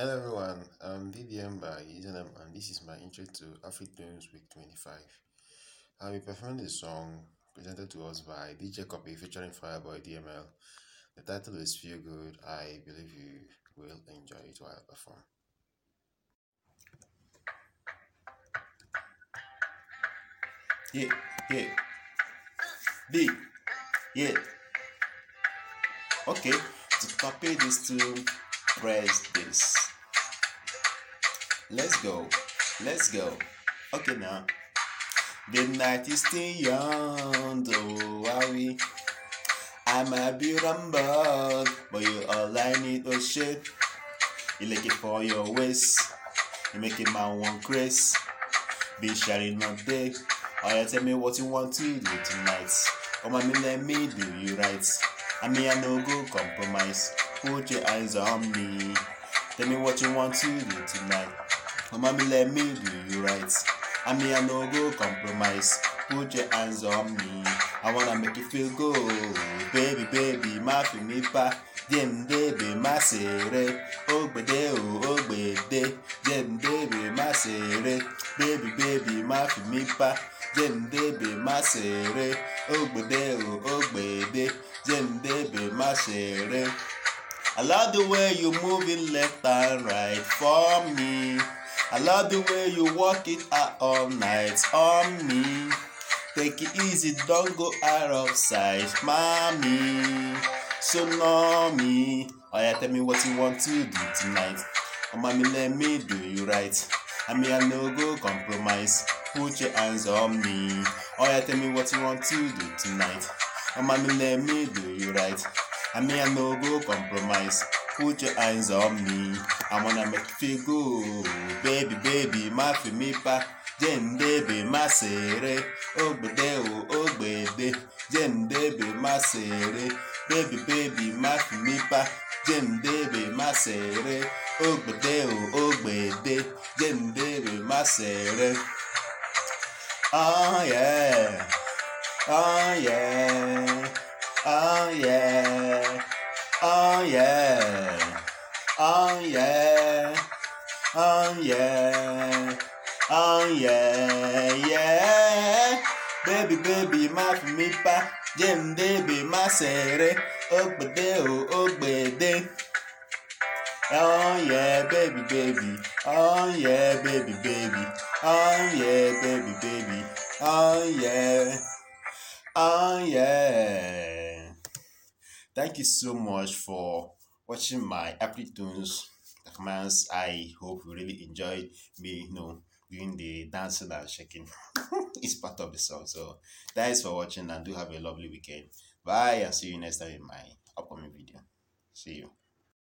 Hello everyone, I'm DDM by username and this is my intro to Afritunes Week 25. I'll be performing the song presented to us by DJ Cuppy featuring Fireboy DML. The title is Feel Good. I believe you will enjoy it while I perform. Yeah, yeah. D, yeah. Okay, to copy this to press this. Let's go. Let's go. Okay now. The night is still young, though are we? I might be rumbled, but you all I need oh shit. You like it for your waist. You make it my one grace. Be sharing all day. Oh yeah, tell me what you want to do tonight. Come on, me let me do you right. I mean I no go compromise. Put your eyes on me. Tell me what you want to do tonight. On, me let me do you right. I mean I no go compromise. Put your hands on me. I wanna make you feel good. Baby, baby, má fi mí pa. Jẹ́ n débè má ṣeré. Ó gbèdé o, oh, gbèdé. Jẹ́ n débè má ṣeré. Baby, baby, má fi mí pa. Débè má ṣeré. Ó gbèdé o, oh, gbèdé. Jẹ́ n débè má ṣeré. I love the way you moving left and right for me. I love the way you walk it out all night on me. Take it easy, don't go out of sight, mommy. So me. Oh yeah, tell me what you want to do tonight. Oh mommy, let me do you right. I mean, I no go compromise. Put your hands on me. Oh yeah, tell me what you want to do tonight. Oh mommy, let me do you right. I mean, I no go compromise. Put your hands on me. I wanna make you good. Baby, baby, má fi mí pa. Jẹ́ n má ṣeré. Ó gbèdé o, ó gbèdé. Jẹ́ n débè má ṣeré. Baby, baby, má fi mí pa. Jẹ́ n má ṣeré. Ó gbèdé o, ó gbèdé. Jẹ́ n débè má ṣeré. Oh yeah. Oh yeah. Oh yeah. Oh yeah. Oh yeah. Oh yeah. Oh yeah. Yeah. Baby, baby, má fi mí pa. Jẹ́ n débè má ṣeré. Ó gbèdé o, ó gbèdé. Oh yeah, baby, baby. Oh yeah, baby, baby. Oh yeah, baby, baby. Oh yeah. Oh yeah. Thank you so much for watching my Afritunes performance. I hope you really enjoyed me, you know, doing the dancing and shaking. it's part of the song. So thanks for watching and do have a lovely weekend. Bye and see you next time in my upcoming video. See you.